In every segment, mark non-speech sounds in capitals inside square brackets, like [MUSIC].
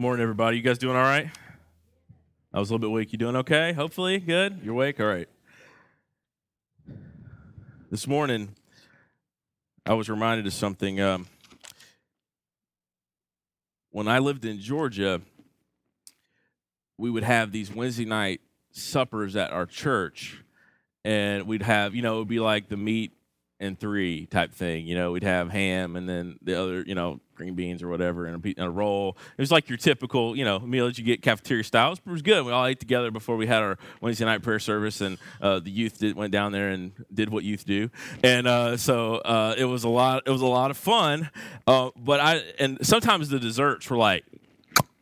Morning, everybody. You guys doing all right? I was a little bit weak. You doing okay? Hopefully, good. You're awake. All right. This morning, I was reminded of something. Um, when I lived in Georgia, we would have these Wednesday night suppers at our church, and we'd have, you know, it would be like the meat and three type thing. You know, we'd have ham and then the other, you know, green beans or whatever and a, a roll. It was like your typical, you know, meal that you get cafeteria style. It was good. We all ate together before we had our Wednesday night prayer service, and uh, the youth did, went down there and did what youth do, and uh, so uh, it was a lot. It was a lot of fun. Uh, but I and sometimes the desserts were like,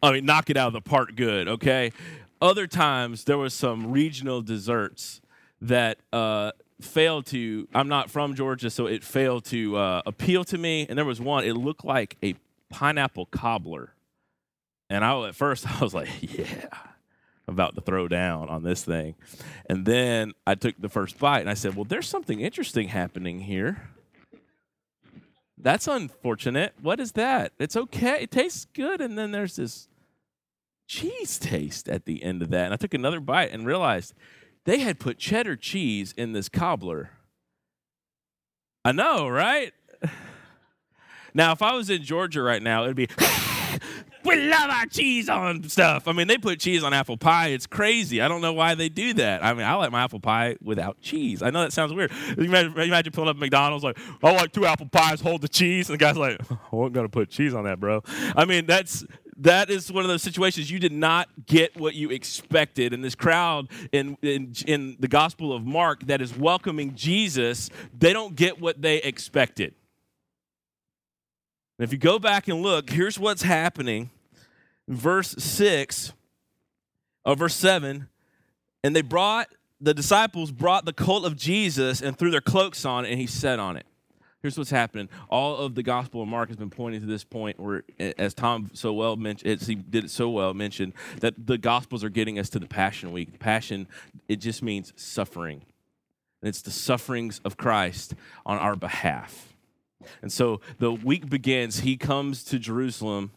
I mean, knock it out of the park, good. Okay. Other times there was some regional desserts that uh, failed to i'm not from georgia so it failed to uh, appeal to me. And there was one it looked like a pineapple cobbler. And i at first [LAUGHS] i was like yeah I'm about to throw down on this thing. And then i took the first bite and i said well there's something interesting happening here. That's unfortunate. What is that? It's okay. It tastes good. And then there's this cheese taste at the end of that. And i took another bite and realized they had put cheddar cheese in this cobbler. I know, right? [LAUGHS] Now, if I was in Georgia right now, it'd be, [LAUGHS] we love our cheese on stuff. I mean, they put cheese on apple pie. It's crazy. I don't know why they do that. I mean, I like my apple pie without cheese. I know that sounds weird. You imagine, imagine pulling up McDonald's like, I like two apple pies, hold the cheese. And the guy's like, [LAUGHS] I wasn't going to put cheese on that, bro. I mean, that's that is one of those situations you did not get what you expected. And this crowd in, in, in the Gospel of Mark that is welcoming Jesus, they don't get what they expected. And if you go back and look, here's what's happening. Verse 6, or verse 7, and they brought, the disciples brought the colt of Jesus and threw their cloaks on it, and he sat on it. Here's what's happening. All of the Gospel of Mark has been pointing to this point where, as Tom so well mentioned, he did it so well, mentioned that the Gospels are getting us to the Passion Week. Passion, it just means suffering. And it's the sufferings of Christ on our behalf. And so the week begins. He comes to Jerusalem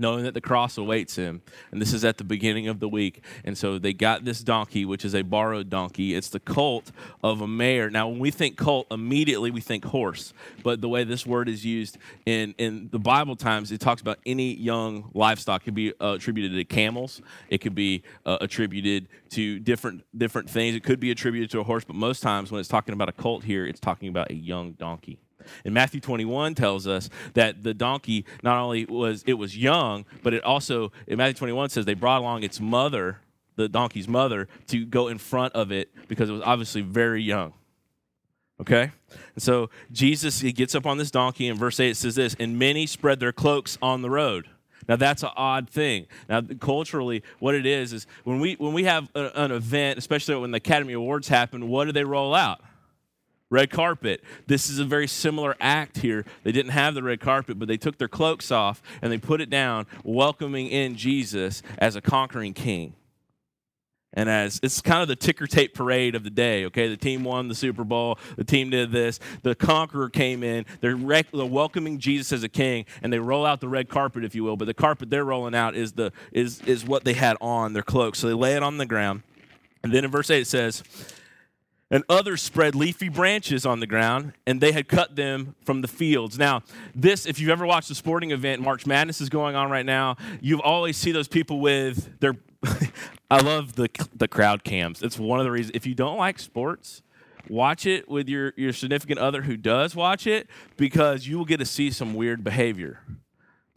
knowing that the cross awaits him. And this is at the beginning of the week. And so they got this donkey, which is a borrowed donkey. It's the colt of a mare. Now, when we think colt, immediately we think horse. But the way this word is used in, in the Bible times, it talks about any young livestock. It could be uh, attributed to camels, it could be uh, attributed to different, different things. It could be attributed to a horse, but most times when it's talking about a colt here, it's talking about a young donkey. And Matthew 21 tells us that the donkey not only was it was young, but it also in Matthew 21 says they brought along its mother, the donkey's mother, to go in front of it because it was obviously very young. Okay? And so Jesus he gets up on this donkey in verse 8 it says this, and many spread their cloaks on the road. Now that's an odd thing. Now culturally, what it is is when we when we have a, an event, especially when the Academy Awards happen, what do they roll out? Red carpet. This is a very similar act here. They didn't have the red carpet, but they took their cloaks off and they put it down, welcoming in Jesus as a conquering king. And as it's kind of the ticker tape parade of the day, okay? The team won the Super Bowl. The team did this. The conqueror came in. They're, rec- they're welcoming Jesus as a king, and they roll out the red carpet, if you will. But the carpet they're rolling out is the is is what they had on their cloak. So they lay it on the ground, and then in verse eight it says, and others spread leafy branches on the ground, and they had cut them from the fields. Now, this, if you've ever watched a sporting event, March Madness is going on right now, you always see those people with their. [LAUGHS] I love the the crowd cams. It's one of the reasons. If you don't like sports, watch it with your your significant other who does watch it, because you will get to see some weird behavior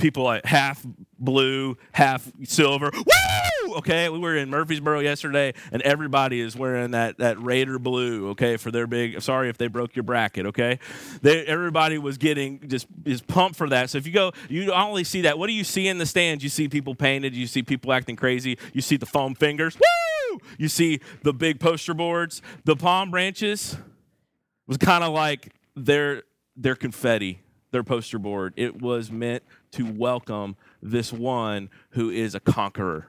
people like half blue, half silver. Woo! Okay, we were in Murfreesboro yesterday, and everybody is wearing that that Raider blue. Okay, for their big. Sorry if they broke your bracket. Okay, they, everybody was getting just is pumped for that. So if you go, you only see that. What do you see in the stands? You see people painted. You see people acting crazy. You see the foam fingers. Woo! You see the big poster boards. The palm branches was kind of like their their confetti their poster board. It was meant to welcome this one who is a conqueror.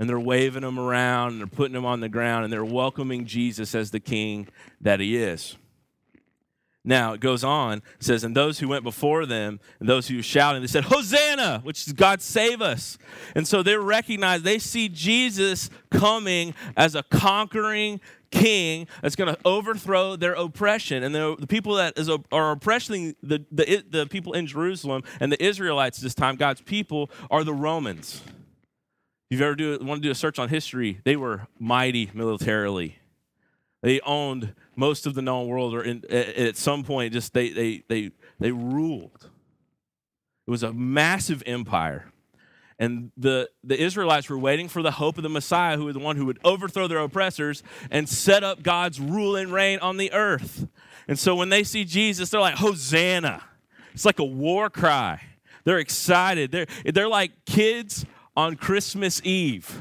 And they're waving him around and they're putting him on the ground and they're welcoming Jesus as the king that he is. Now it goes on, it says, and those who went before them and those who shouting, they said, Hosanna, which is God save us. And so they recognize, they see Jesus coming as a conquering king that's going to overthrow their oppression. And the, the people that is, are oppressing the, the, the people in Jerusalem and the Israelites this time, God's people, are the Romans. If you've ever do, want to do a search on history, they were mighty militarily. They owned most of the known world, or in, at some point, just they, they, they, they ruled. It was a massive empire. And the, the Israelites were waiting for the hope of the Messiah, who was the one who would overthrow their oppressors and set up God's rule and reign on the earth. And so when they see Jesus, they're like, Hosanna. It's like a war cry. They're excited. They're, they're like kids on Christmas Eve.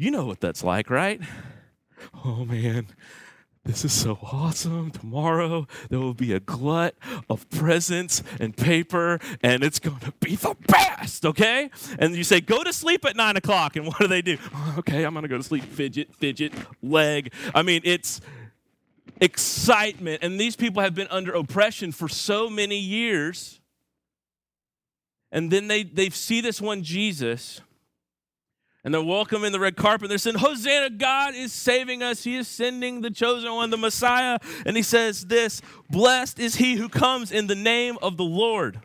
You know what that's like, right? Oh man, this is so awesome. Tomorrow there will be a glut of presents and paper, and it's going to be the best, okay? And you say, go to sleep at nine o'clock, and what do they do? Oh, [LAUGHS] okay, I'm going to go to sleep. Fidget, fidget, leg. I mean, it's excitement. And these people have been under oppression for so many years. And then they, they see this one Jesus and they're welcoming the red carpet. They're saying, Hosanna, God is saving us. He is sending the chosen one, the Messiah. And he says this Blessed is he who comes in the name of the Lord.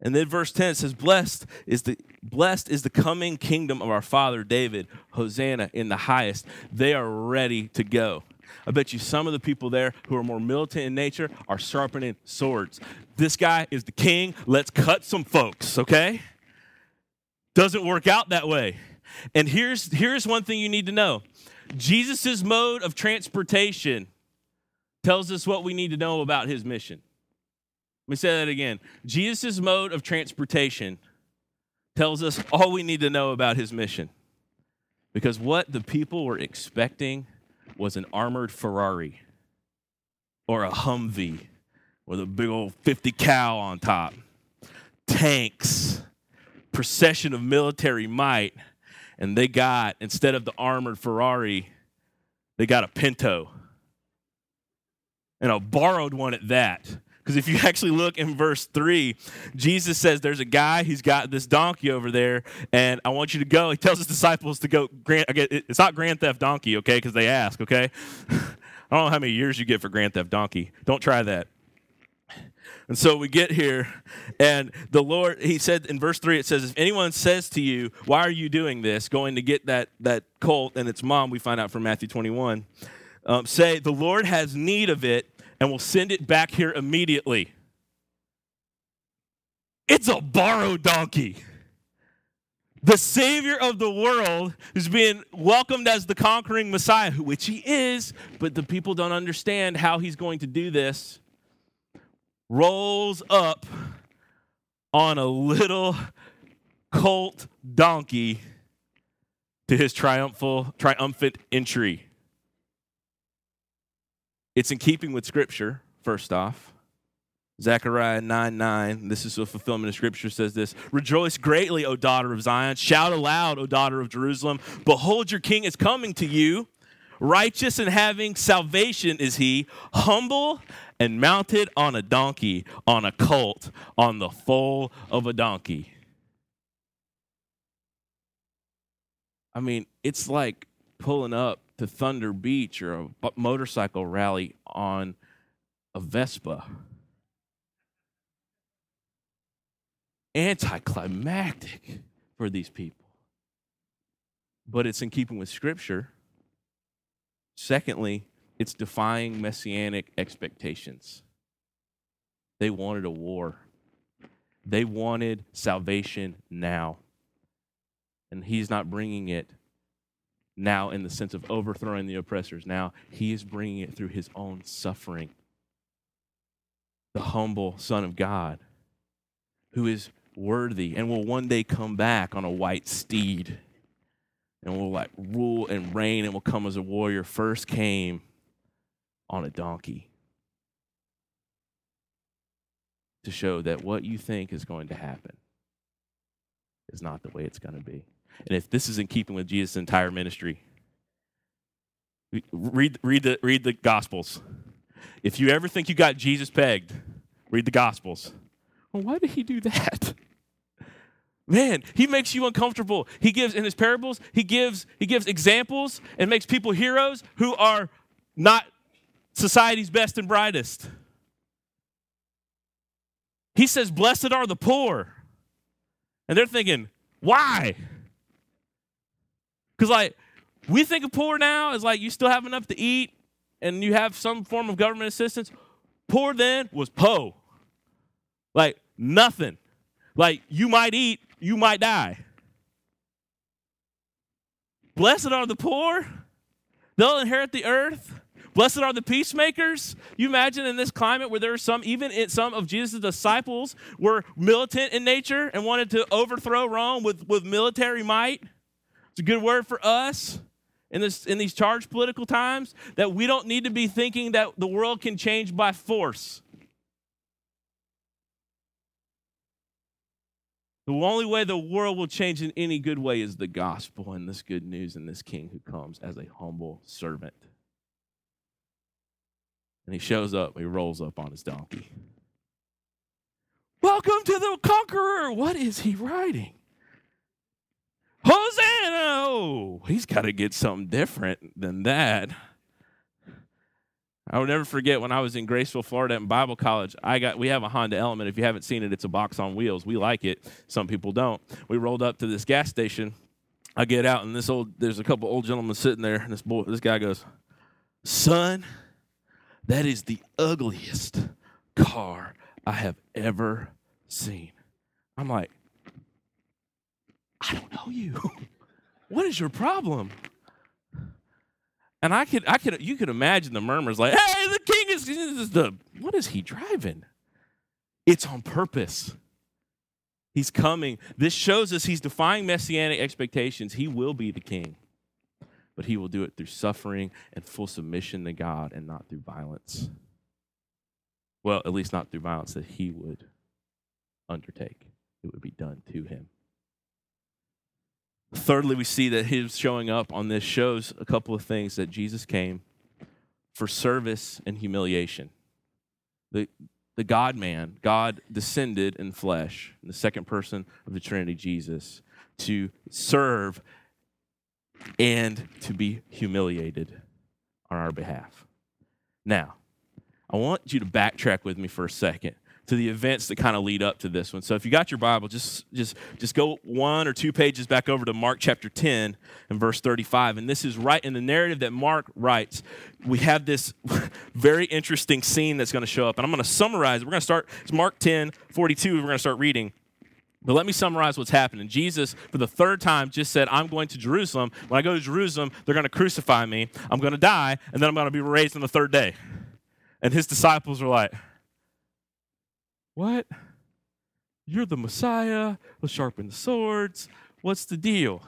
And then verse 10 says, Blessed is the blessed is the coming kingdom of our father David. Hosanna in the highest. They are ready to go. I bet you some of the people there who are more militant in nature are sharpening swords. This guy is the king. Let's cut some folks, okay? Doesn't work out that way. And here's, here's one thing you need to know Jesus' mode of transportation tells us what we need to know about his mission. Let me say that again. Jesus' mode of transportation tells us all we need to know about his mission. Because what the people were expecting was an armored Ferrari or a Humvee with a big old 50 cal on top, tanks, procession of military might, and they got, instead of the armored Ferrari, they got a Pinto. And a borrowed one at that. Because if you [LAUGHS] actually look in verse 3, Jesus says there's a guy, he's got this donkey over there, and I want you to go. He tells his disciples to go. It's not Grand Theft Donkey, okay, because they ask, okay? [LAUGHS] I don't know how many years you get for Grand Theft Donkey. Don't try that. And so we get here, and the Lord, he said in verse 3, it says, If anyone says to you, Why are you doing this? Going to get that, that colt and its mom, we find out from Matthew 21, um, say, The Lord has need of it and will send it back here immediately. It's a borrowed donkey. The Savior of the world is being welcomed as the conquering Messiah, which he is, but the people don't understand how he's going to do this rolls up on a little colt donkey to his triumphal triumphant entry. It's in keeping with scripture, first off. Zechariah 9 9, this is a fulfillment of scripture, says this Rejoice greatly, O daughter of Zion. Shout aloud, O daughter of Jerusalem. Behold, your king is coming to you. Righteous and having salvation is he, humble and mounted on a donkey, on a colt, on the foal of a donkey. I mean, it's like pulling up to Thunder Beach or a motorcycle rally on a Vespa. Anticlimactic for these people. But it's in keeping with Scripture. Secondly, it's defying messianic expectations. They wanted a war, they wanted salvation now. And he's not bringing it now in the sense of overthrowing the oppressors. Now he is bringing it through his own suffering. The humble Son of God, who is worthy and will one day come back on a white steed and will like rule and reign and will come as a warrior, first came on a donkey to show that what you think is going to happen is not the way it's going to be. And if this is in keeping with Jesus' entire ministry, Read, read, the, read the Gospels. If you ever think you got Jesus pegged, read the Gospels. Well, why did he do that? Man, he makes you uncomfortable. He gives in his parables, he gives he gives examples and makes people heroes who are not society's best and brightest. He says, "Blessed are the poor." And they're thinking, "Why?" Cuz like we think of poor now as like you still have enough to eat and you have some form of government assistance. Poor then was po. Like nothing. Like you might eat, you might die. Blessed are the poor, they'll inherit the earth. Blessed are the peacemakers. You imagine in this climate where there are some, even some of Jesus' disciples were militant in nature and wanted to overthrow Rome with, with military might. It's a good word for us in, this, in these charged political times that we don't need to be thinking that the world can change by force. The only way the world will change in any good way is the gospel and this good news and this king who comes as a humble servant. And he shows up, he rolls up on his donkey. Welcome to the conqueror. What is he riding? Hosanna! Oh, he's got to get something different than that. I will never forget when I was in Graceville, Florida, in Bible college. I got we have a Honda Element. If you haven't seen it, it's a box on wheels. We like it. Some people don't. We rolled up to this gas station. I get out, and this old there's a couple old gentlemen sitting there, and this boy, this guy goes, "Son, that is the ugliest car I have ever seen." I'm like, I don't know you. [LAUGHS] what is your problem? And I could, I could, you could imagine the murmurs like, "Hey, the king is, is the what is he driving?" It's on purpose. He's coming. This shows us he's defying messianic expectations. He will be the king, but he will do it through suffering and full submission to God, and not through violence. Well, at least not through violence that he would undertake. It would be done to him. Thirdly, we see that his showing up on this shows a couple of things that Jesus came for service and humiliation. The, the God man, God descended in flesh, in the second person of the Trinity, Jesus, to serve and to be humiliated on our behalf. Now, I want you to backtrack with me for a second to the events that kind of lead up to this one. So if you got your Bible, just just just go one or two pages back over to Mark chapter 10 and verse 35. And this is right in the narrative that Mark writes. We have this [LAUGHS] very interesting scene that's going to show up. And I'm going to summarize. We're going to start it's Mark 10, 42. We're going to start reading. But let me summarize what's happening. Jesus, for the third time, just said, I'm going to Jerusalem. When I go to Jerusalem, they're going to crucify me. I'm going to die, and then I'm going to be raised on the third day. And his disciples are like, what? You're the Messiah. Let's sharpen the swords. What's the deal?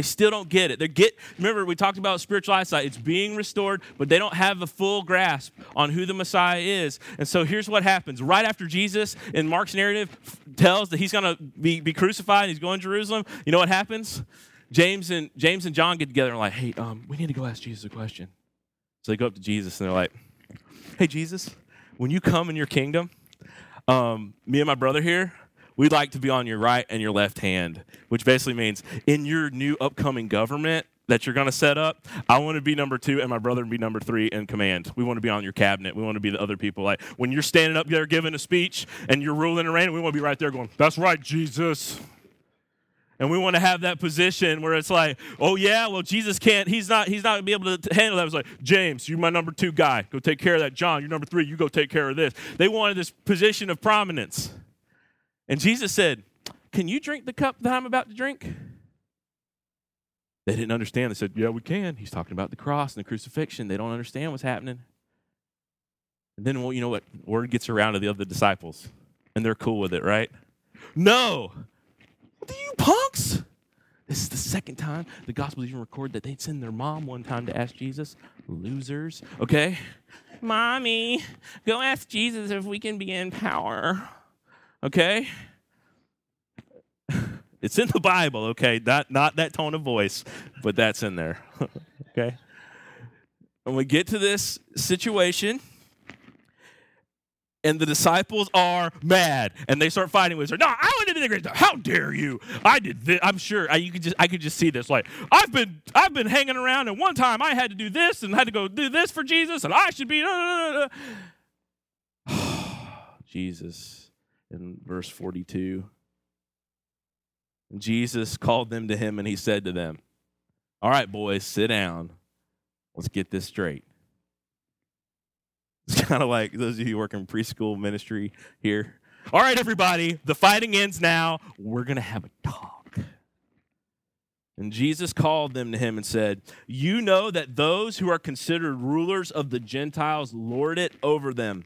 They still don't get it. They get remember we talked about spiritual eyesight. It's being restored, but they don't have a full grasp on who the Messiah is. And so here's what happens. Right after Jesus in Mark's narrative tells that he's gonna be, be crucified, and he's going to Jerusalem, you know what happens? James and James and John get together and like, hey, um, we need to go ask Jesus a question. So they go up to Jesus and they're like, Hey Jesus, when you come in your kingdom, um, me and my brother here, we'd like to be on your right and your left hand, which basically means in your new upcoming government that you're going to set up, I want to be number two and my brother be number three in command. We want to be on your cabinet. We want to be the other people. Like when you're standing up there giving a speech and you're ruling and reigning, we want to be right there going, That's right, Jesus. And we want to have that position where it's like, oh yeah, well Jesus can't, he's not, he's not gonna be able to handle that. It's like, James, you're my number two guy. Go take care of that. John, you're number three. You go take care of this. They wanted this position of prominence. And Jesus said, Can you drink the cup that I'm about to drink? They didn't understand. They said, Yeah, we can. He's talking about the cross and the crucifixion. They don't understand what's happening. And then, well, you know what? Word gets around to the other disciples, and they're cool with it, right? No, do you punks? This is the second time the Gospels even record that they'd send their mom one time to ask Jesus. Losers, okay? Mommy, go ask Jesus if we can be in power, okay? [LAUGHS] It's in the Bible, okay? Not, not that tone of voice, but that's in there, [LAUGHS] okay? And we get to this situation, and the disciples are mad, and they start fighting with her. No, I into the great. How dare you? I did this. I'm sure I, you could just I could just see this. Like I've been I've been hanging around, and one time I had to do this and had to go do this for Jesus, and I should be. [SIGHS] Jesus, in verse 42. Jesus called them to him, and he said to them, "All right, boys, sit down." Let's get this straight. It's [LAUGHS] kind of like those of you who work in preschool ministry here. All right, everybody, the fighting ends now. We're going to have a talk. And Jesus called them to him and said, You know that those who are considered rulers of the Gentiles lord it over them,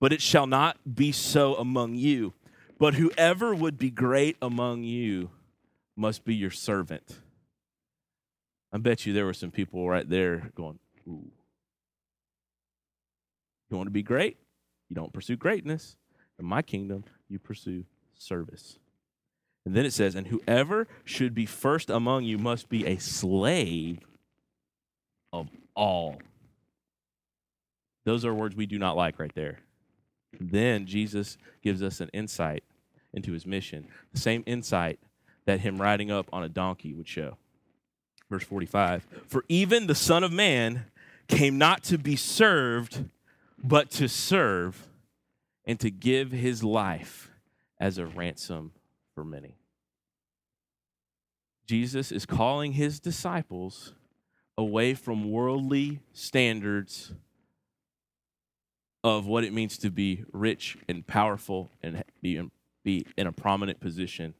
but it shall not be so among you. But whoever would be great among you must be your servant. I bet you there were some people right there going, Ooh. You want to be great? You don't pursue greatness. In my kingdom, you pursue service. And then it says, And whoever should be first among you must be a slave of all. Those are words we do not like right there. Then Jesus gives us an insight into his mission, the same insight that him riding up on a donkey would show. Verse 45 For even the Son of Man came not to be served, but to serve and to give his life as a ransom for many. Jesus is calling his disciples away from worldly standards of what it means to be rich and powerful and be, be in a prominent position.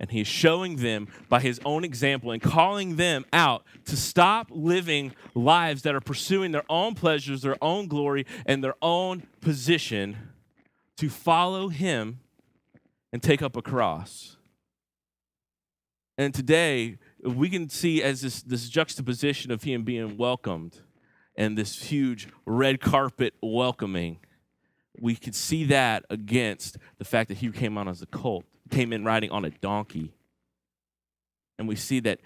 And he's showing them by his own example and calling them out to stop living lives that are pursuing their own pleasures, their own glory, and their own position, to follow him and take up a cross. And today, we can see as this, this juxtaposition of him being welcomed and this huge red carpet welcoming, we could see that against the fact that he came on as a colt, came in riding on a donkey. And we see that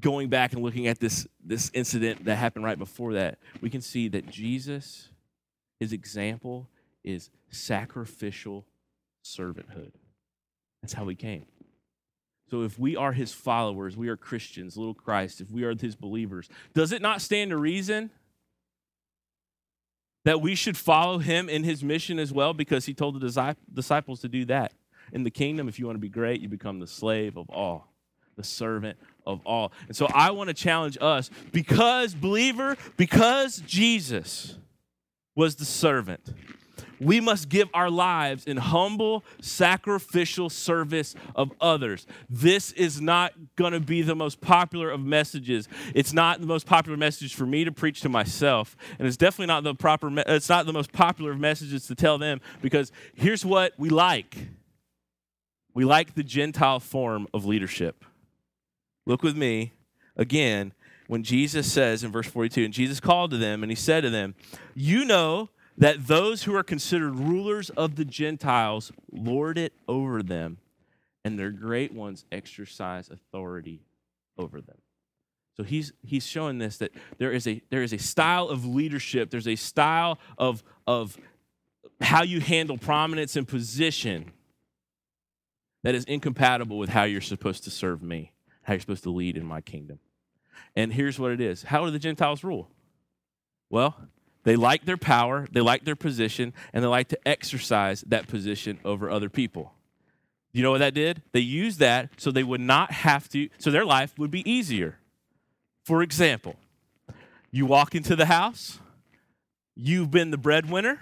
going back and looking at this, this incident that happened right before that, we can see that Jesus, his example is sacrificial servanthood. That's how he came. So if we are his followers, we are Christians, little Christ, if we are his believers, does it not stand to reason that we should follow him in his mission as well? Because he told the disciples to do that. In the kingdom, if you want to be great, you become the slave of all, the servant of all. And so I want to challenge us because, believer, because Jesus was the servant we must give our lives in humble, sacrificial service of others. This is not going to be the most popular of messages. It's not the most popular message for me to preach to myself, and it's definitely not the proper. Me- it's not the most popular of messages to tell them because here's what we like. We like the Gentile form of leadership. Look with me again when Jesus says in verse 42, and Jesus called to them and he said to them, You know that those who are considered rulers of the Gentiles lord it over them, and their great ones exercise authority over them. So he's he's showing this that there is a there is a style of leadership, there's a style of of how you handle prominence and position that is incompatible with how you're supposed to serve me, how you're supposed to lead in my kingdom. And here's what it is. How do the Gentiles rule? Well, they like their power, they like their position, and they like to exercise that position over other people. You know what that did? They used that so they would not have to, so their life would be easier. For example, you walk into the house, you've been the breadwinner,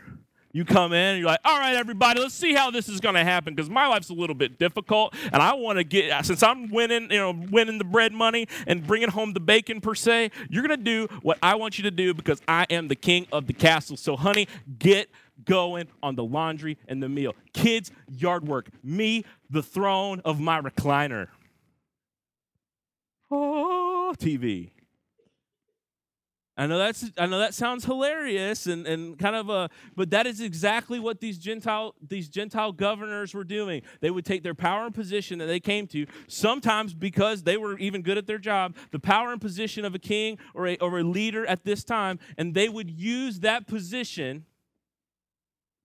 you come in and you're like, all right, everybody, let's see how this is going to happen because my life's a little bit difficult, and I want to get since I'm winning, you know, winning the bread money and bringing home the bacon per se. You're going to do what I want you to do because I am the king of the castle. So, honey, get going on the laundry and the meal. Kids, yard work. Me, the throne of my recliner. Oh, TV. I know that's I know that sounds hilarious and, and kind of a but that is exactly what these Gentile these Gentile governors were doing. They would take their power and position that they came to, sometimes because they were even good at their job, the power and position of a king or a or a leader at this time, and they would use that position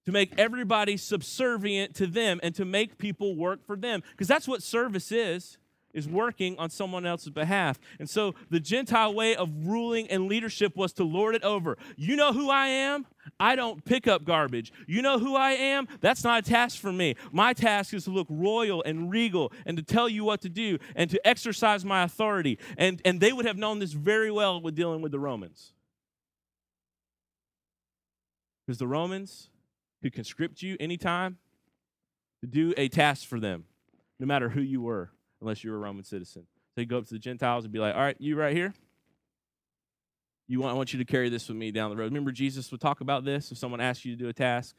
to make everybody subservient to them and to make people work for them. Because that's what service is is working on someone else's behalf. And so the Gentile way of ruling and leadership was to lord it over. You know who I am? I don't pick up garbage. You know who I am? That's not a task for me. My task is to look royal and regal and to tell you what to do and to exercise my authority. And, and they would have known this very well with dealing with the Romans. Because the Romans could conscript you anytime to do a task for them, no matter who you were unless you're a Roman citizen. So you go up to the Gentiles and be like, all right, you right here. You want, I want you to carry this with me down the road. Remember, Jesus would talk about this if someone asked you to do a task.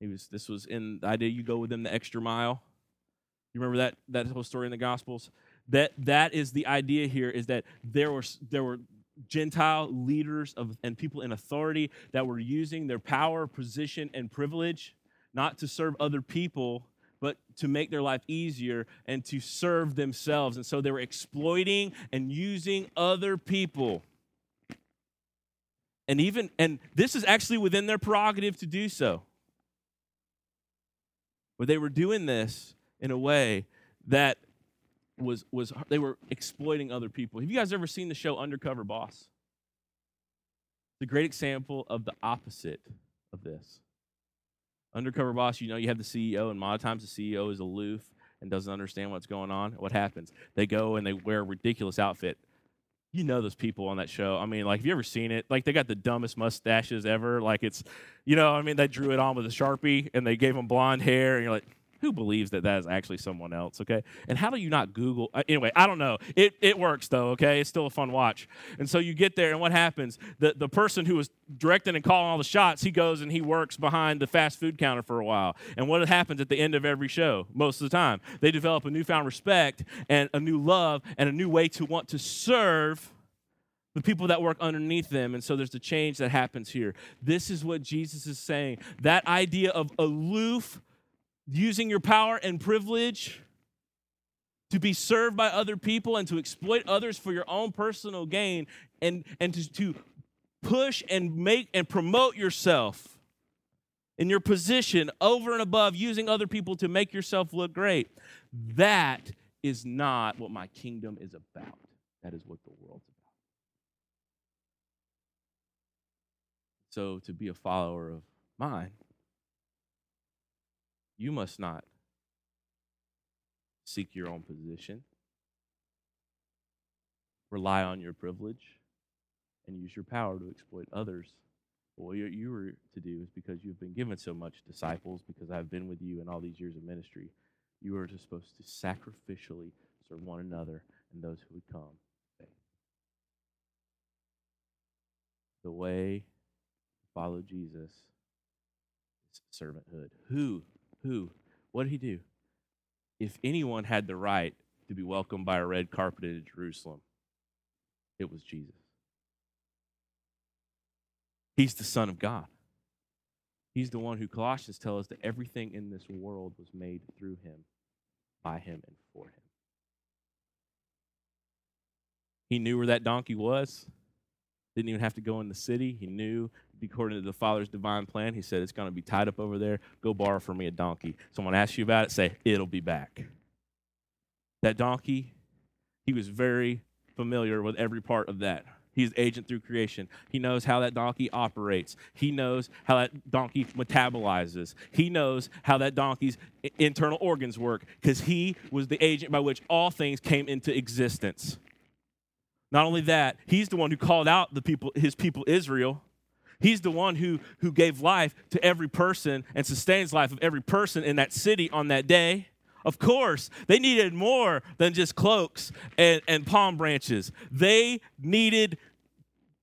He was this was in the idea you go with them the extra mile. You remember that that whole story in the Gospels? That that is the idea here is that there were there were Gentile leaders of and people in authority that were using their power, position, and privilege not to serve other people, but to make their life easier and to serve themselves. And so they were exploiting and using other people. And even, and this is actually within their prerogative to do so. But they were doing this in a way that was, was they were exploiting other people. Have you guys ever seen the show Undercover Boss? It's a great example of the opposite of this. Undercover boss, you know, you have the CEO, and a lot of times the CEO is aloof and doesn't understand what's going on. What happens? They go and they wear a ridiculous outfit. You know those people on that show. I mean, like, have you ever seen it? Like, they got the dumbest mustaches ever. Like, it's, you know, I mean, they drew it on with a sharpie and they gave them blonde hair, and you're like, who believes that that is actually someone else okay? And how do you not google uh, anyway i don't know. It, it works though okay? It's still a fun watch. And so you get there and what happens? The, the person who was directing and calling all the shots he goes and he works behind the fast food counter for a while. And what happens at the end of every show? Most of the time they develop a newfound respect and a new love and a new way to want to serve the people that work underneath them. And so there's the change that happens here. This is what Jesus is saying. That idea of aloof using your power and privilege to be served by other people and to exploit others for your own personal gain and, and to, to push and make and promote yourself in your position over and above using other people to make yourself look great. That is not what my kingdom is about. That is what the world's about. So to be a follower of mine you must not seek your own position, rely on your privilege, and use your power to exploit others. But what you were to do is because you've been given so much disciples, because I've been with you in all these years of ministry, you are just supposed to sacrificially serve one another and those who would come. The way to follow Jesus is servanthood. Who who? What did he do? If anyone had the right to be welcomed by a red carpet in Jerusalem, it was Jesus. He's the Son of God. He's the one who Colossians tell us that everything in this world was made through him, by him, and for him. He knew where that donkey was. Didn't even have to go in the city. He knew according to the Father's divine plan, he said, It's going to be tied up over there. Go borrow for me a donkey. Someone asks you about it, say, It'll be back. That donkey, he was very familiar with every part of that. He's agent through creation. He knows how that donkey operates. He knows how that donkey metabolizes. He knows how that donkey's internal organs work because he was the agent by which all things came into existence. Not only that, he's the one who called out the people, his people Israel He's the one who, who gave life to every person and sustains life of every person in that city on that day. Of course, they needed more than just cloaks and, and palm branches. They needed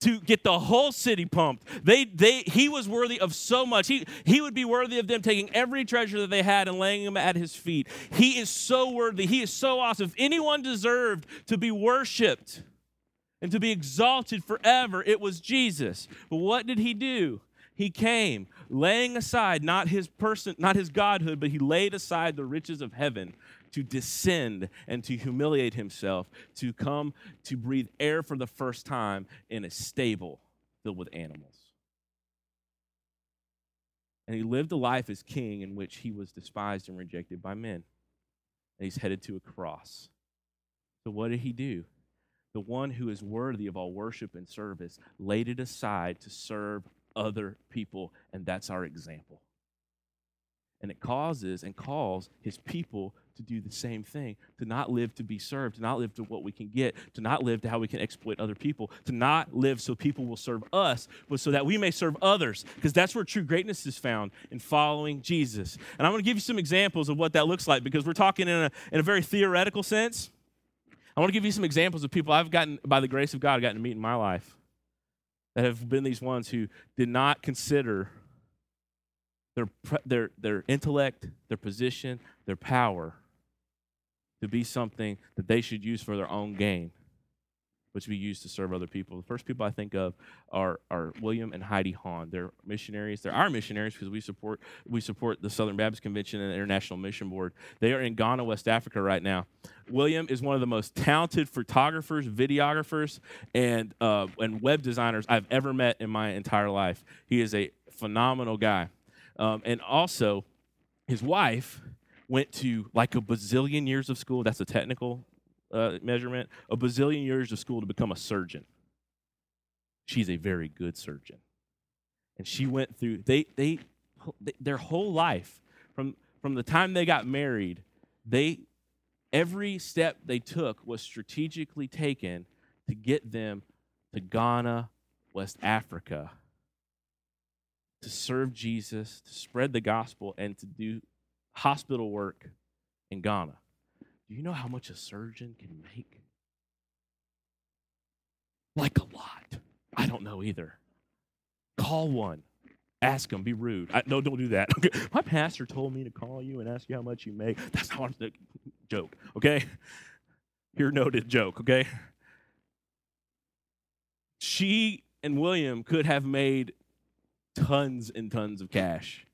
to get the whole city pumped. They, they, he was worthy of so much. He, he would be worthy of them taking every treasure that they had and laying them at his feet. He is so worthy. He is so awesome. If anyone deserved to be worshiped, and to be exalted forever. It was Jesus. But what did he do? He came, laying aside not his person, not his godhood, but he laid aside the riches of heaven to descend and to humiliate himself, to come to breathe air for the first time in a stable filled with animals. And he lived a life as king in which he was despised and rejected by men. And he's headed to a cross. So, what did he do? The one who is worthy of all worship and service laid it aside to serve other people, and that's our example. And it causes and calls his people to do the same thing to not live to be served, to not live to what we can get, to not live to how we can exploit other people, to not live so people will serve us, but so that we may serve others, because that's where true greatness is found in following Jesus. And I'm going to give you some examples of what that looks like because we're talking in a, in a very theoretical sense. I want to give you some examples of people I've gotten, by the grace of God, gotten to meet in my life that have been these ones who did not consider their, their, their intellect, their position, their power to be something that they should use for their own gain, but we use to serve other people. The first people I think of are, are William and Heidi Hahn. They're missionaries. They're our missionaries because we support we support the Southern Baptist Convention and the International Mission Board. They are in Ghana, West Africa right now. William is one of the most talented photographers, videographers, and uh, and web designers I've ever met in my entire life. He is a phenomenal guy, um, and also his wife went to like a bazillion years of school. That's a technical uh, measurement. A bazillion years of school to become a surgeon. She's a very good surgeon, and she went through they they, their whole life from from the time they got married. They every step they took was strategically taken to get them to Ghana, West Africa, to serve Jesus, to spread the gospel, and to do hospital work in Ghana. Do you know how much a surgeon can make? Like a lot. I don't know either. Call one. Ask them. Be rude. I, no, don't do that. [LAUGHS] Okay. My pastor told me to call you and ask you how much you make. That's not a joke. Okay. Here noted joke. Okay. She and William could have made tons and tons of cash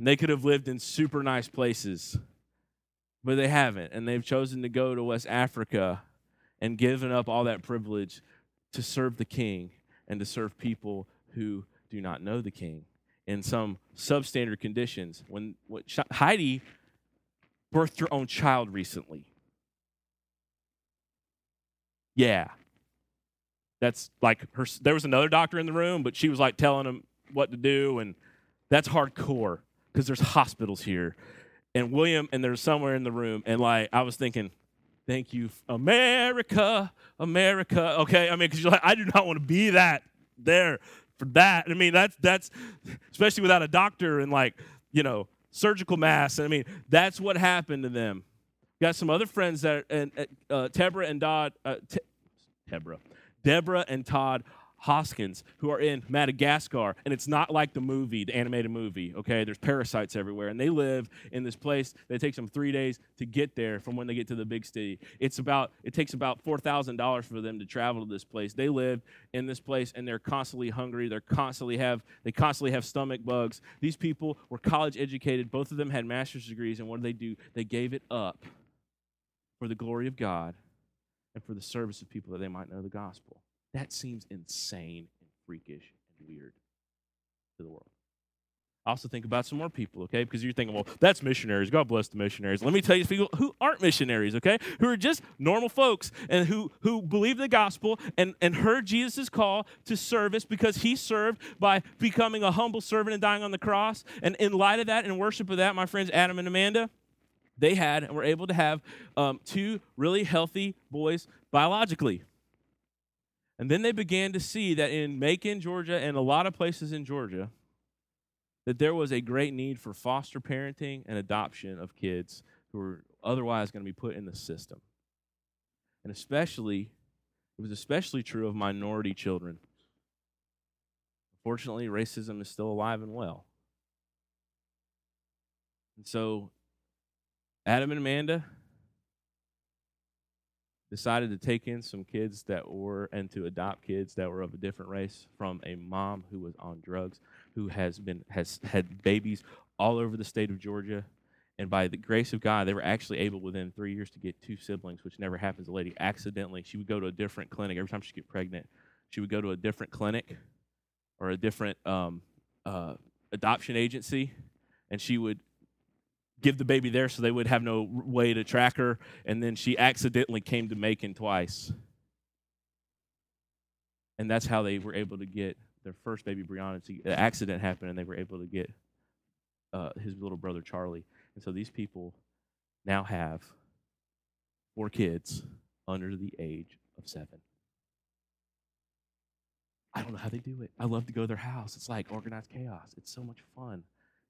and they could have lived in super nice places, but they haven't. And they've chosen to go to West Africa and given up all that privilege to serve the king and to serve people who do not know the king in some substandard conditions. When, when Heidi birthed her own child recently. Yeah. That's like her there was another doctor in the room, but she was like telling him what to do and that's hardcore because there's hospitals here. And William, and there's somewhere in the room, and like I was thinking, thank you, America, America. Okay, I mean, because you're like, I do not want to be that there for that. I mean, that's that's especially without a doctor and like you know surgical mask. I mean, that's what happened to them. Got some other friends that and uh, Tebra and Dodd, uh, Te- Tebra, Deborah and Todd Hoskins who are in Madagascar, and it's not like the movie, the animated movie, okay? There's parasites everywhere, and they live in this place that takes them three days to get there from when they get to the big city. It's about, it takes about $4,000 for them to travel to this place. They live in this place, and they're constantly hungry. They're constantly have, they constantly have stomach bugs. These people were college educated. Both of them had master's degrees, and what did they do? They gave it up for the glory of God and for the service of people that they might know the gospel. That seems insane and freakish and weird to the world. I also think about some more people, okay? Because you're thinking, well, that's missionaries. God bless the missionaries. Let me tell you people who aren't missionaries, okay? Who are just normal folks and who who believe the gospel and, and heard Jesus' call to service because he served by becoming a humble servant and dying on the cross. And in light of that in worship of that, my friends Adam and Amanda, they had and were able to have um, two really healthy boys biologically. And then they began to see that in Macon, Georgia, and a lot of places in Georgia, that there was a great need for foster parenting and adoption of kids who were otherwise going to be put in the system. And especially, it was especially true of minority children. Unfortunately, racism is still alive and well. And so, Adam and Amanda, decided to take in some kids that were and to adopt kids that were of a different race from a mom who was on drugs who has been has had babies all over the state of Georgia. And by the grace of God they were actually able within 3 years to get two siblings which never happens. A lady accidentally she would go to a different clinic. Every time she get pregnant she would go to a different clinic or a different um, uh, adoption agency and she would give the baby there so they would have no way to track her. And then she accidentally came to Macon twice. And that's how they were able to get their first baby, Brianna. The accident happened, and they were able to get uh, his little brother, Charlie. And so these people now have four kids under the age of seven. I don't know how they do it. I love to go to their house. It's like organized chaos. It's so much fun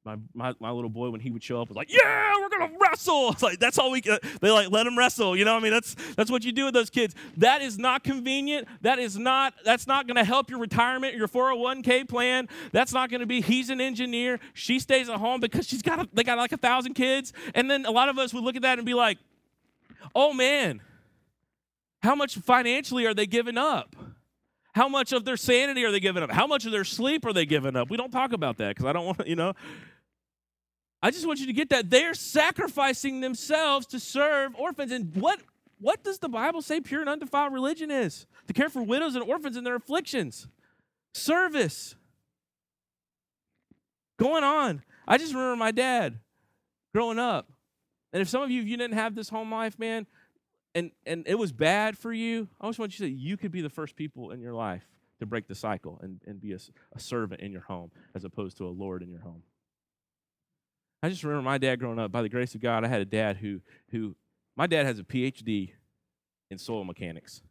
my, my, my little boy when he would show up was like yeah we're gonna wrestle. It's like that's all we they like let him wrestle you know i mean? That's that's what you do with those kids. That is not convenient. That is not that's not gonna help your retirement your 401k plan. That's not gonna be he's an engineer she stays at home because she's got a, they got like a thousand kids. And then a lot of us would look at that and be like oh man how much financially are they giving up? How much of their sanity are they giving up? How much of their sleep are they giving up? We don't talk about that because I don't want to, you know. I just want you to get that. They're sacrificing themselves to serve orphans. And what, what does the Bible say pure and undefiled religion is? To care for widows and orphans in their afflictions. Service. Going on. I just remember my dad growing up. And if some of you, you didn't have this home life, man, and, and it was bad for you, I just want you to say you could be the first people in your life to break the cycle and, and be a, a servant in your home as opposed to a Lord in your home. I just remember my dad growing up. By the grace of God, I had a dad who who my dad has a PhD in soil mechanics.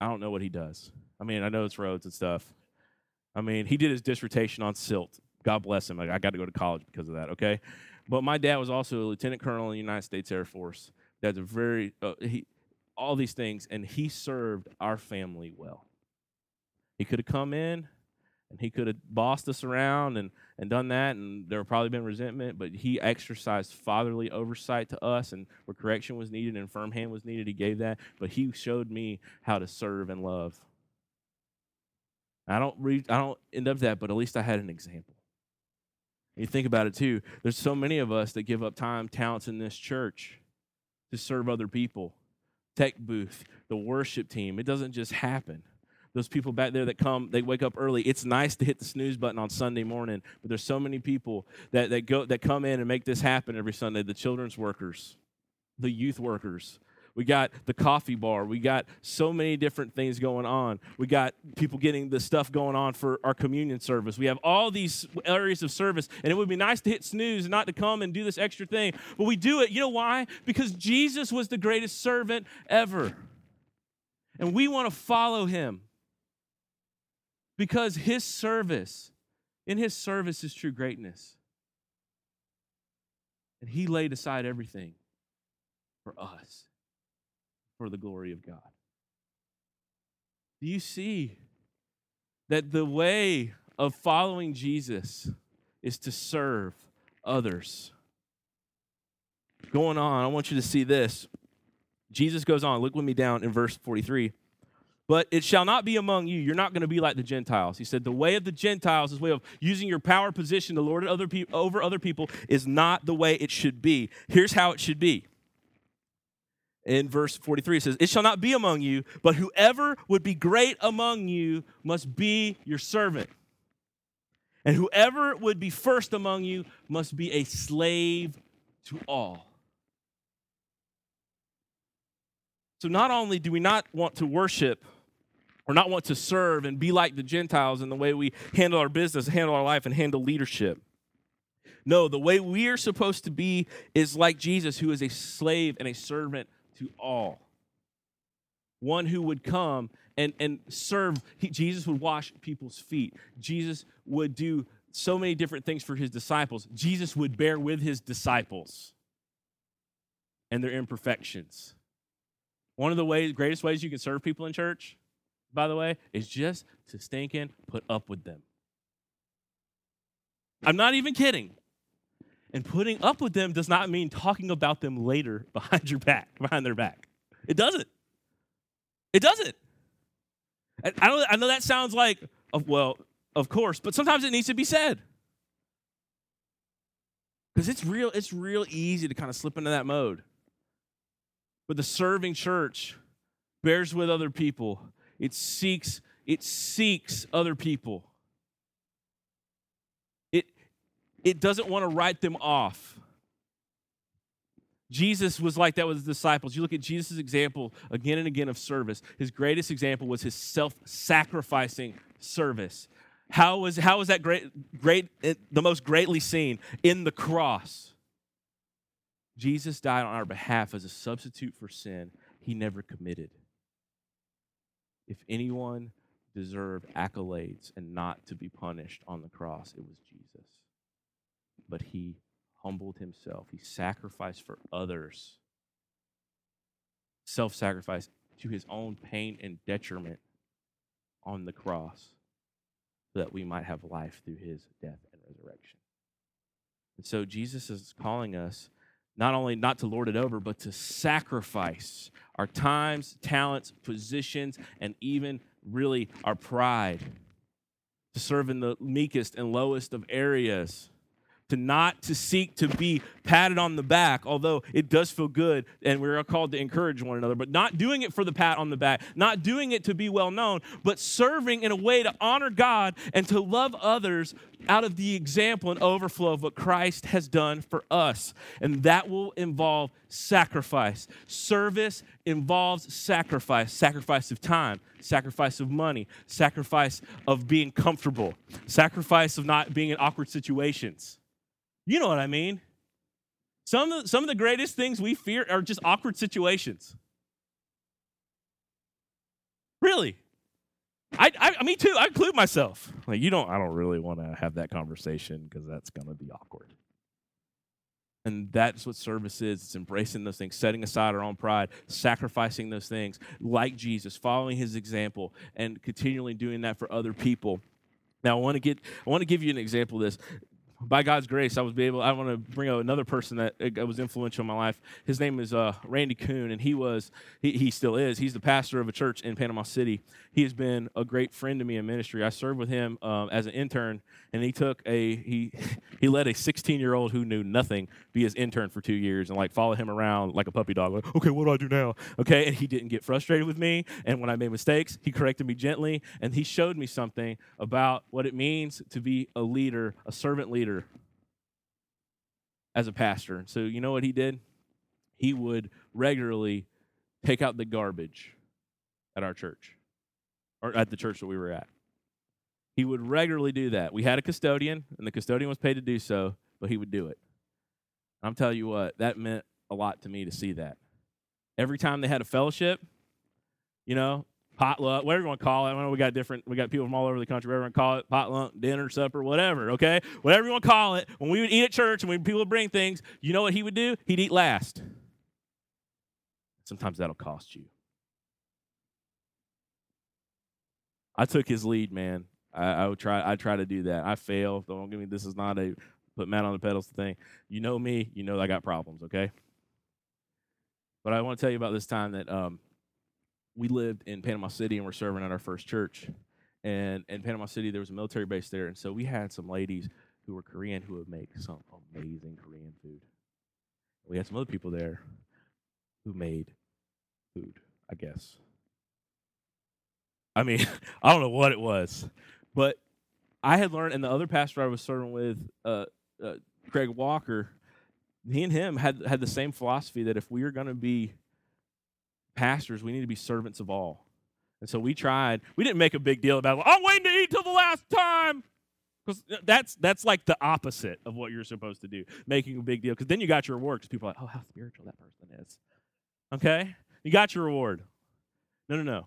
I don't know what he does. I mean, I know it's roads and stuff. I mean, he did his dissertation on silt. God bless him. I, got to go to college because of that. Okay, but my dad was also a lieutenant colonel in the United States Air Force. That's a very uh, he all these things, and he served our family well. He could have come in and he could have bossed us around and, and done that, and there would probably been resentment, but he exercised fatherly oversight to us, and where correction was needed and firm hand was needed, he gave that. But he showed me how to serve and love. I don't read, I don't end up that, but at least I had an example. You think about it too. There's so many of us that give up time, talents in this church to serve other people. Tech booth, the worship team. It doesn't just happen those people back there that come, they wake up early. It's nice to hit the snooze button on Sunday morning, but there's so many people that, that go that come in and make this happen every Sunday. The children's workers, the youth workers. We got the coffee bar. We got so many different things going on. We got people getting the stuff going on for our communion service. We have all these areas of service, and it would be nice to hit snooze and not to come and do this extra thing. But we do it. You know why? Because Jesus was the greatest servant ever. And we want to follow him because his service, in his service is true greatness. And he laid aside everything for us, for the glory of God. Do you see that the way of following Jesus is to serve others? Going on, I want you to see this. Jesus goes on, look with me down in verse 43. But it shall not be among you. You're not going to be like the Gentiles. He said, The way of the Gentiles, this way of using your power position to lord other pe- over other people, is not the way it should be. Here's how it should be. In verse 43, it says, It shall not be among you, but whoever would be great among you must be your servant. And whoever would be first among you must be a slave to all. So not only do we not want to worship or not want to serve and be like the Gentiles in the way we handle our business, handle our life, and handle leadership. No, the way we are supposed to be is like Jesus, who is a slave and a servant to all. One who would come and, and serve. He, Jesus would wash people's feet. Jesus would do so many different things for his disciples. Jesus would bear with his disciples and their imperfections. One of the ways, greatest ways you can serve people in church by the way, is just to stink in, put up with them. I'm not even kidding. And putting up with them does not mean talking about them later [LAUGHS] behind your back, behind their back. It doesn't. It doesn't. I know, I know that sounds like, well, of course, but sometimes it needs to be said. Because it's real, it's real easy to kind of slip into that mode. But the serving church bears with other people. It seeks, it seeks other people. It, it doesn't want to write them off. Jesus was like that with his disciples. You look at Jesus' example again and again of service. His greatest example was his self-sacrificing service. How was, how was that great, great, eh, the most greatly seen? In the cross. Jesus died on our behalf as a substitute for sin he never committed. If anyone deserved accolades and not to be punished on the cross, it was Jesus. But he humbled himself, he sacrificed for others, self sacrifice to his own pain and detriment on the cross so that we might have life through his death and resurrection. And so Jesus is calling us not only not to lord it over, but to sacrifice our times, talents, positions, and even really our pride to serve in the meekest and lowest of areas to not to seek to be patted on the back, although it does feel good and we're called to encourage one another, but not doing it for the pat on the back, not doing it to be well known, but serving in a way to honor God and to love others out of the example and overflow of what Christ has done for us. And that will involve sacrifice. Service involves sacrifice sacrifice of time, sacrifice of money, sacrifice of being comfortable, sacrifice of not being in awkward situations. You know what I mean? Some of, some of the greatest things we fear are just awkward situations. Really. I, I, me too. I include myself. Like you don't. I don't really want to have that conversation because that's to be awkward. And that's what service is. It's embracing those things, setting aside our own pride, sacrificing those things, like Jesus, following His example, and continually doing that for other people. Now, I want to get. I want to give you an example of this by God's grace, I was able. I want to bring up another person that uh, was influential in my life. His name is uh, Randy Coon, and he was, he, he still is. He's the pastor of a church in Panama City. He has been a great friend to me in ministry. I served with him um, as an intern, and he took a he [LAUGHS] he let a 16 year old who knew nothing be his intern for two years and like follow him around like a puppy dog. Like, okay, what do I do now? Okay, and he didn't get frustrated with me. And when I made mistakes, he corrected me gently, and he showed me something about what it means to be a leader, a servant leader as a pastor. So, you know what he did? He would regularly take out the garbage at our church or at the church that we were at. He would regularly do that. We had a custodian, and the custodian was paid to do so, but he would do it. I'm telling you what, that meant a lot to me to see that. Every time they had a fellowship, you know, potluck, whatever you want to call it. I know we got different, we got people from all over the country, whatever you want to call it, potluck, dinner, supper, whatever, okay? Whatever you want to call it. When we would eat at church and when people would bring things, you know what he would do? He'd eat last. Sometimes that'll cost you. I took his lead, man. I, I would try. I try to do that. I fail. Don't give me. This is not a put Matt on the pedals thing. You know me. You know I got problems. Okay. But I want to tell you about this time that um, we lived in Panama City and we're serving at our first church. And in Panama City, there was a military base there. And so we had some ladies who were Korean who would make some amazing Korean food. We had some other people there who made food, I guess. I mean, [LAUGHS] I don't know what it was, but I had learned, and the other pastor I was serving with, uh, uh, Craig Walker, he and him had had the same philosophy that if we are going to be pastors, we need to be servants of all. And so we tried. We didn't make a big deal about, oh, I'm waiting to eat till the last time. Because that's that's like the opposite of what you're supposed to do, making a big deal. Because then you got your reward. Because people are like, oh, how spiritual that person is. Okay, you got your reward. No, no, no.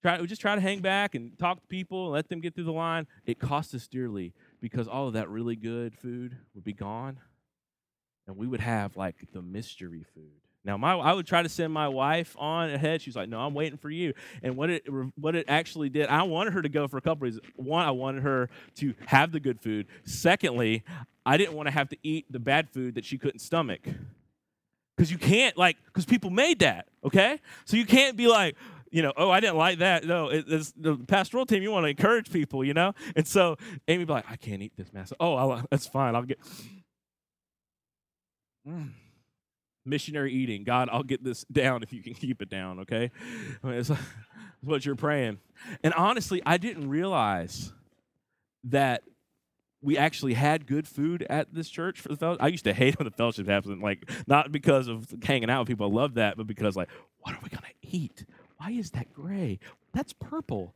Try, we just try to hang back and talk to people and let them get through the line. It cost us dearly because all of that really good food would be gone, and we would have like the mystery food now, my I would try to send my wife on ahead. She's like, "No, I'm waiting for you." And what it what it actually did, I wanted her to go for a couple reasons. One, I wanted her to have the good food. Secondly, I didn't want to have to eat the bad food that she couldn't stomach. Because you can't like, because people made that, okay? So you can't be like, you know, oh, I didn't like that. No, it, it's the pastoral team. You want to encourage people, you know. And so Amy be like, I can't eat this mess. Oh, I'll, that's fine. I'll get mm. Missionary eating. God, I'll get this down if you can keep it down. Okay, I mean, it's, [LAUGHS] it's what you're praying. And honestly, I didn't realize that we actually had good food at this church for the fellowship. I used to hate [LAUGHS] when the fellowship happened, like not because of hanging out with people. I love that, but because like, what are we gonna eat? Why is that gray? That's purple.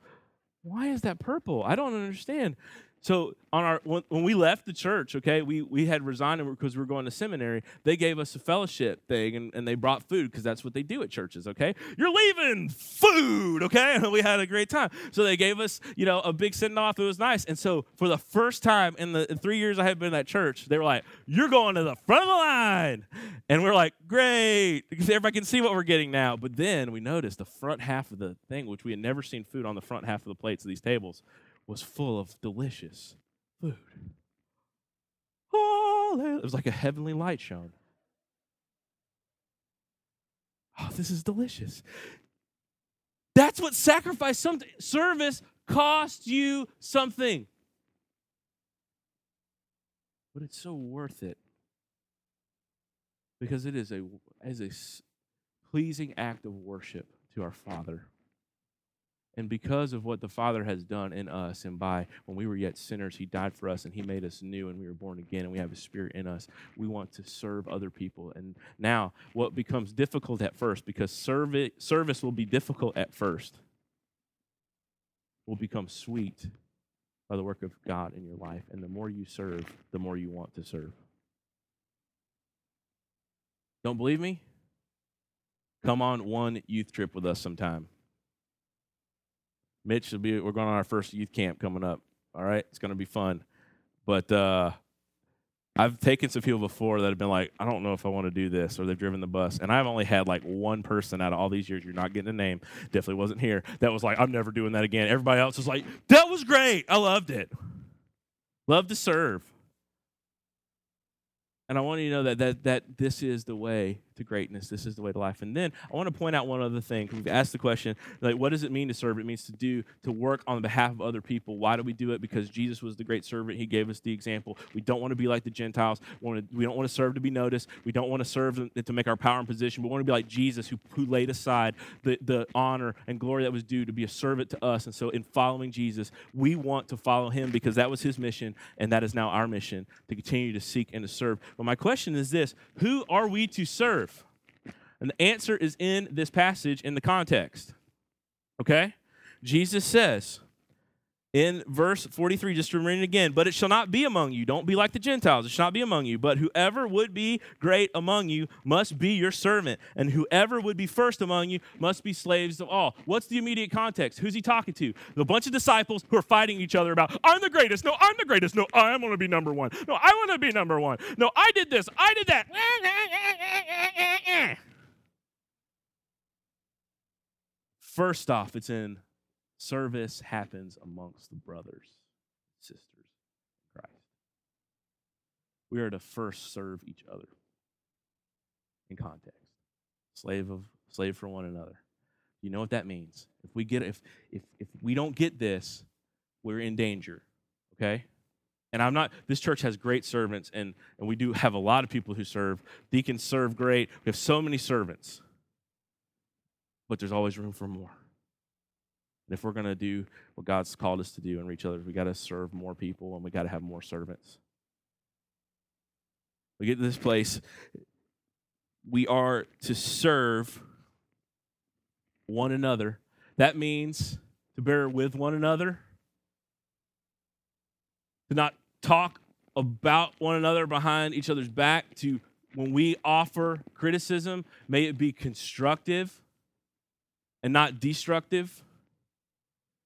Why is that purple? I don't understand. So on our when, we left the church, okay, we we had resigned because we were going to seminary. They gave us a fellowship thing, and, and they brought food because that's what they do at churches. Okay, you're leaving food, okay, and [LAUGHS] we had a great time. So they gave us, you know, a big send off. It was nice. And so for the first time in the in three years I had been at church, they were like, "You're going to the front of the line," and we're like, "Great!" Because [LAUGHS] everybody can see what we're getting now. But then we noticed the front half of the thing, which we had never seen food on the front half of the plates of these tables was full of delicious food. It was like a heavenly light shone. Oh, this is delicious. That's what sacrifice service costs you something. But it's so worth it. Because it is a as a pleasing act of worship to our Father. And because of what the Father has done in us, and by when we were yet sinners, He died for us and He made us new, and we were born again, and we have a Spirit in us, we want to serve other people. And now, what becomes difficult at first, because service, service will be difficult at first, will become sweet by the work of God in your life. And the more you serve, the more you want to serve. Don't believe me? Come on one youth trip with us sometime. Mitch will be we're going on our first youth camp coming up. All right, it's going to be fun. But uh, I've taken some people before that have been like, I don't know if I want to do this, or they've driven the bus, and I've only had like one person out of all these years. You're not getting a name. Definitely wasn't here. That was like, I'm never doing that again. Everybody else was like, that was great. I loved it. Love to serve. And I want you to know that, that, that this is the way to greatness. This is the way to life. And then I want to point out one other thing. We've asked the question, like, what does it mean to serve? It means to do, to work on behalf of other people. Why do we do it? Because Jesus was the great servant. He gave us the example. We don't want to be like the Gentiles. We, want to, we don't want to serve to be noticed. We don't want to serve to make our power and position. We want to be like Jesus, who, who laid aside the, the honor and glory that was due to be a servant to us. And so, in following Jesus, we want to follow him because that was his mission, and that is now our mission to continue to seek and to serve. But my question is this Who are we to serve? And the answer is in this passage in the context. Okay? Jesus says in verse 43, just to it again, but it shall not be among you. Don't be like the Gentiles. It shall not be among you. But whoever would be great among you must be your servant. And whoever would be first among you must be slaves of all. What's the immediate context? Who's he talking to? The bunch of disciples who are fighting each other about, I'm the greatest. No, I'm the greatest. No, I want to be number one. No, I want to be number one. No, I did this. I did that. First off, it's in service happens amongst the brothers, sisters Christ. We are to first serve each other in context. Slave of slave for one another. You know what that means. If we get if if if we don't get this, we're in danger. Okay? And I'm not, this church has great servants, and, and we do have a lot of people who serve. Deacons serve great. We have so many servants but there's always room for more. And if we're going to do what God's called us to do and reach others, we got to serve more people and we got to have more servants. We get to this place, we are to serve one another. That means to bear with one another, to not talk about one another behind each other's back, to when we offer criticism, may it be constructive and not destructive.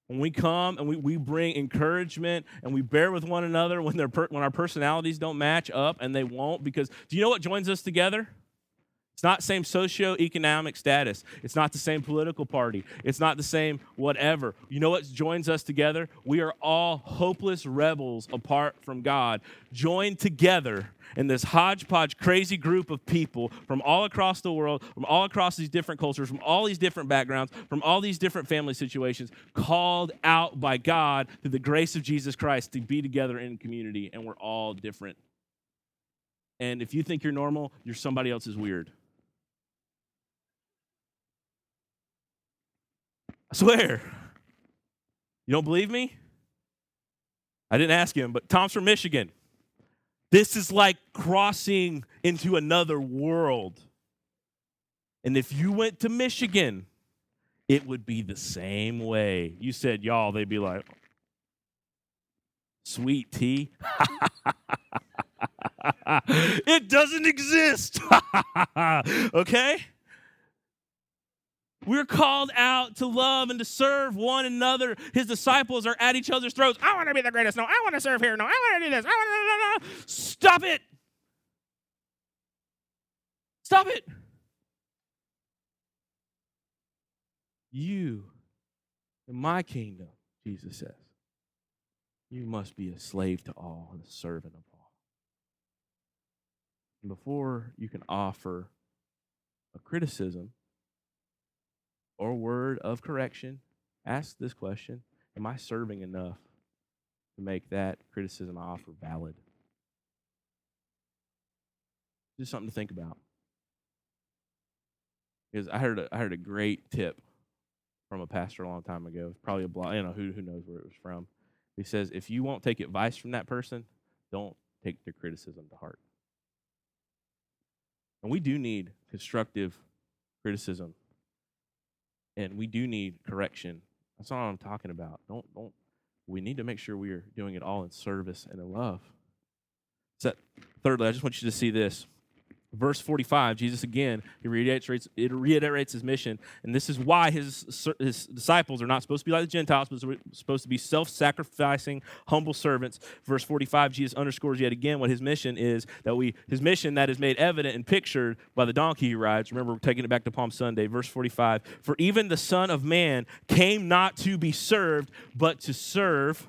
When we come and we, we bring encouragement and we bear with one another when, per, when our personalities don't match up and they won't, because do you know what joins us together? It's not same socioeconomic status. It's not the same political party. It's not the same whatever. You know what joins us together? We are all hopeless rebels apart from God, joined together in this hodgepodge, crazy group of people from all across the world, from all across these different cultures, from all these different backgrounds, from all these different family situations, called out by God through the grace of Jesus Christ to be together in community, and we're all different. And if you think you're normal, you're somebody else's weird. I swear. You don't believe me? I didn't ask him, but Tom's from Michigan. This is like crossing into another world. And if you went to Michigan, it would be the same way. You said y'all, they'd be like, sweet tea. [LAUGHS] it doesn't exist. [LAUGHS] okay? We're called out to love and to serve one another. His disciples are at each other's throats. I want to be the greatest. No, I want to serve here. No, I want to do this. I want to. No, no. no. Stop it. Stop it. You, in my kingdom, Jesus says, you must be a slave to all and a servant of all. And before you can offer a criticism, or word of correction, ask this question Am I serving enough to make that criticism I offer valid? Just something to think about. Because I heard a, I heard a great tip from a pastor a long time ago. It's probably a blog, you know, who, who knows where it was from. He says, if you won't take advice from that person, don't take their criticism to heart. And we do need constructive criticism and we do need correction. That's what I'm talking about. Don't don't. We need to make sure we are doing it all in service and in love. So, thirdly, I just want you to see this verse 45, Jesus again, he reiterates, it reiterates his mission. And this is why his, his disciples are not supposed to be like the Gentiles, but supposed to be self sacrificing, humble servants. Verse 45, Jesus underscores yet again what his mission is that we, his mission that is made evident and pictured by the donkey he rides. Remember, we're taking it back to Palm Sunday. Verse 45, for even the Son of Man came not to be served, but to serve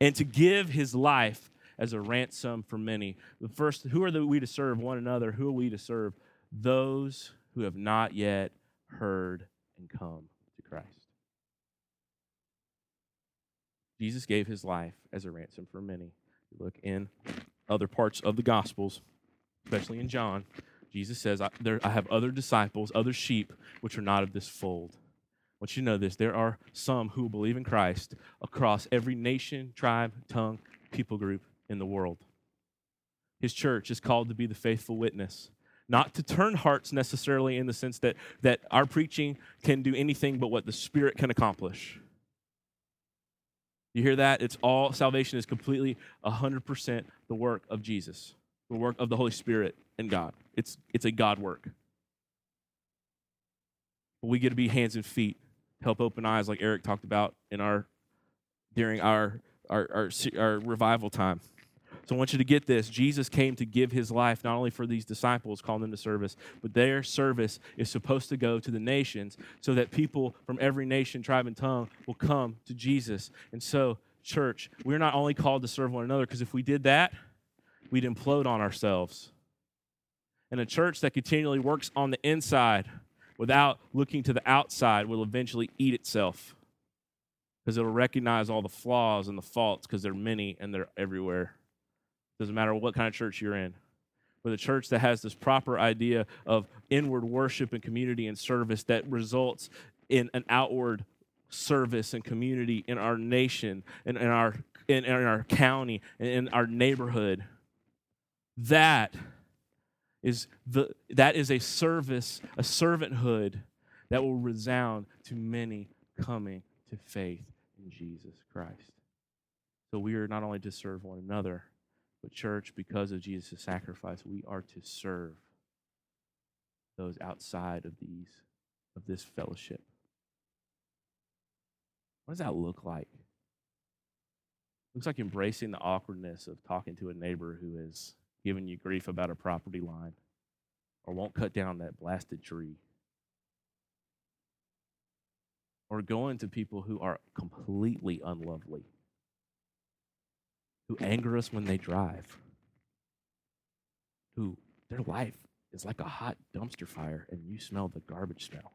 and to give his life as a ransom for many. The first, who are we to serve one another? Who are we to serve? Those who have not yet heard and come to Christ. Jesus gave his life as a ransom for many. You look in other parts of the Gospels, especially in John, Jesus says, I, there, I have other disciples, other sheep, which are not of this fold. I want you to know this. There are some who believe in Christ across every nation, tribe, tongue, people group, in the world. His church is called to be the faithful witness, not to turn hearts necessarily in the sense that, that our preaching can do anything but what the Spirit can accomplish. You hear that? It's all salvation is completely 100% the work of Jesus, the work of the Holy Spirit and God. It's, it's a God work. But we get to be hands and feet, help open eyes, like Eric talked about in our during our our, our, our revival time. So I want you to get this. Jesus came to give his life not only for these disciples, calling them to service, but their service is supposed to go to the nations so that people from every nation, tribe, and tongue will come to Jesus. And so, church, we're not only called to serve one another, because if we did that, we'd implode on ourselves. And a church that continually works on the inside without looking to the outside will eventually eat itself because it'll recognize all the flaws and the faults because they're many and they're everywhere. Doesn't matter what kind of church you're in. But a church that has this proper idea of inward worship and community and service that results in an outward service and community in our nation and in our in, in our county and in our neighborhood. That is the that is a service, a servanthood that will resound to many coming to faith in Jesus Christ. So we are not only to serve one another, but church, because of Jesus' sacrifice, we are to serve those outside of these of this fellowship. What does that look like? It looks like embracing the awkwardness of talking to a neighbor who is giving you grief about a property line. or won't cut down that blasted tree. Or going to people who are completely unlovely, who anger us when they drive, who their life is like a hot dumpster fire and you smell the garbage smell.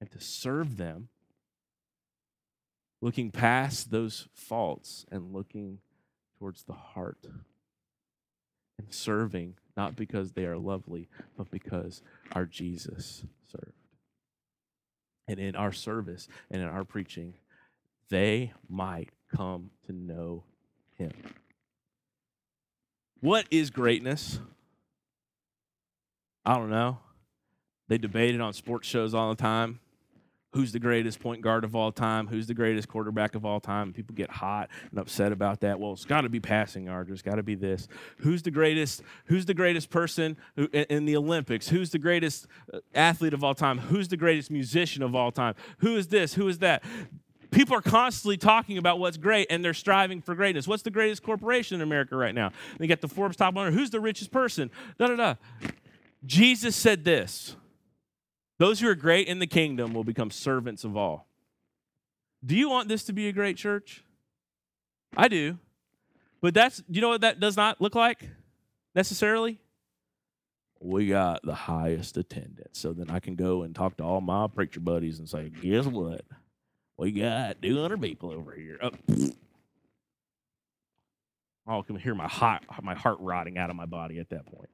And to serve them, looking past those faults and looking towards the heart and serving not because they are lovely, but because our Jesus served. And in our service and in our preaching, they might come to know him. What is greatness? I don't know. They debate it on sports shows all the time who's the greatest point guard of all time, who's the greatest quarterback of all time. People get hot and upset about that. Well, it's got to be passing yards. It's got to be this. Who's the greatest? Who's the greatest person in the Olympics? Who's the greatest uh, athlete of all time? Who's the greatest musician of all time? Who is this? Who is that? People are constantly talking about what's great and they're striving for greatness. What's the greatest corporation in America right now? They get the Forbes top 100. Who's the richest person? Da da da. Jesus said this those who are great in the kingdom will become servants of all. Do you want this to be a great church? I do. But that's, you know what that does not look like necessarily? We got the highest attendance. So then I can go and talk to all my preacher buddies and say, guess what? We got 200 people over here. Oh, oh I can hear my heart, my heart rotting out of my body at that point.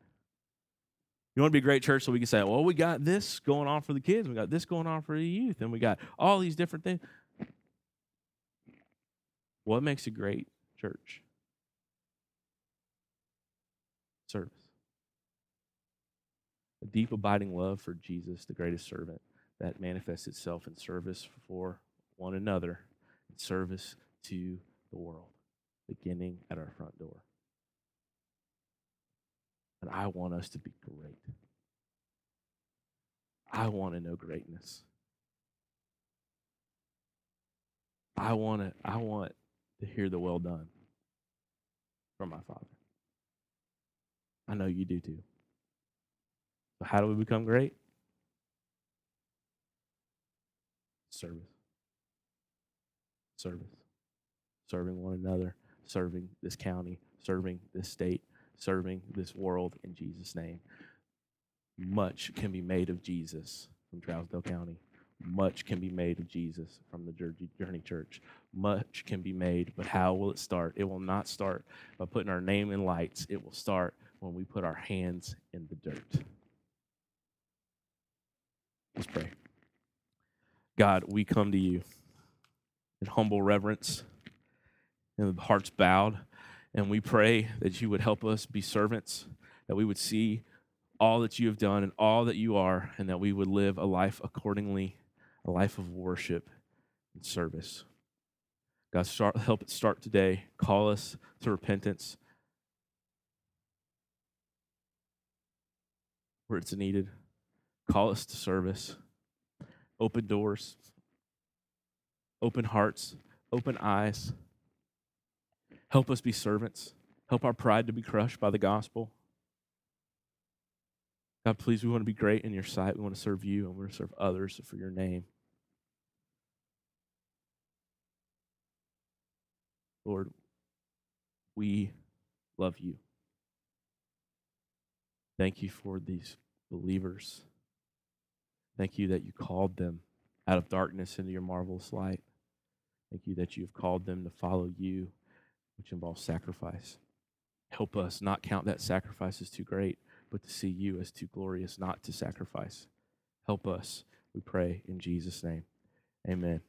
You want to be a great church so we can say, well, we got this going on for the kids, we got this going on for the youth, and we got all these different things. What makes a great church? Service. A deep, abiding love for Jesus, the greatest servant, that manifests itself in service for one another, in service to the world, beginning at our front door. And I want us to be great. I want to know greatness. I want to I want to hear the well done from my Father. I know you do too. So how do we become great? Service. Service. Serving one another, serving this county, serving this state, serving this world in Jesus' name. Much can be made of Jesus from Trousdale County. Much can be made of Jesus from the Journey Church. Much can be made, but how will it start? It will not start by putting our name in lights. It will start when we put our hands in the dirt. Let's pray. God, we come to you in humble reverence and hearts bowed. And we pray that you would help us be servants, that we would see all that you have done and all that you are, and that we would live a life accordingly, a life of worship and service. God, start, help it start today. Call us to repentance where it's needed. Call us to service. Open doors, open hearts, open eyes. Help us be servants. Help our pride to be crushed by the gospel. God, please, we want to be great in your sight. We want to serve you and we want to serve others for your name. Lord, we love you. Thank you for these believers. Thank you that you called them out of darkness into your marvelous light. Thank you that you have called them to follow you which involves sacrifice. Help us not count that sacrifice as too great, but to see you as too glorious not to sacrifice. Help us, we pray, in Jesus' name. Amen.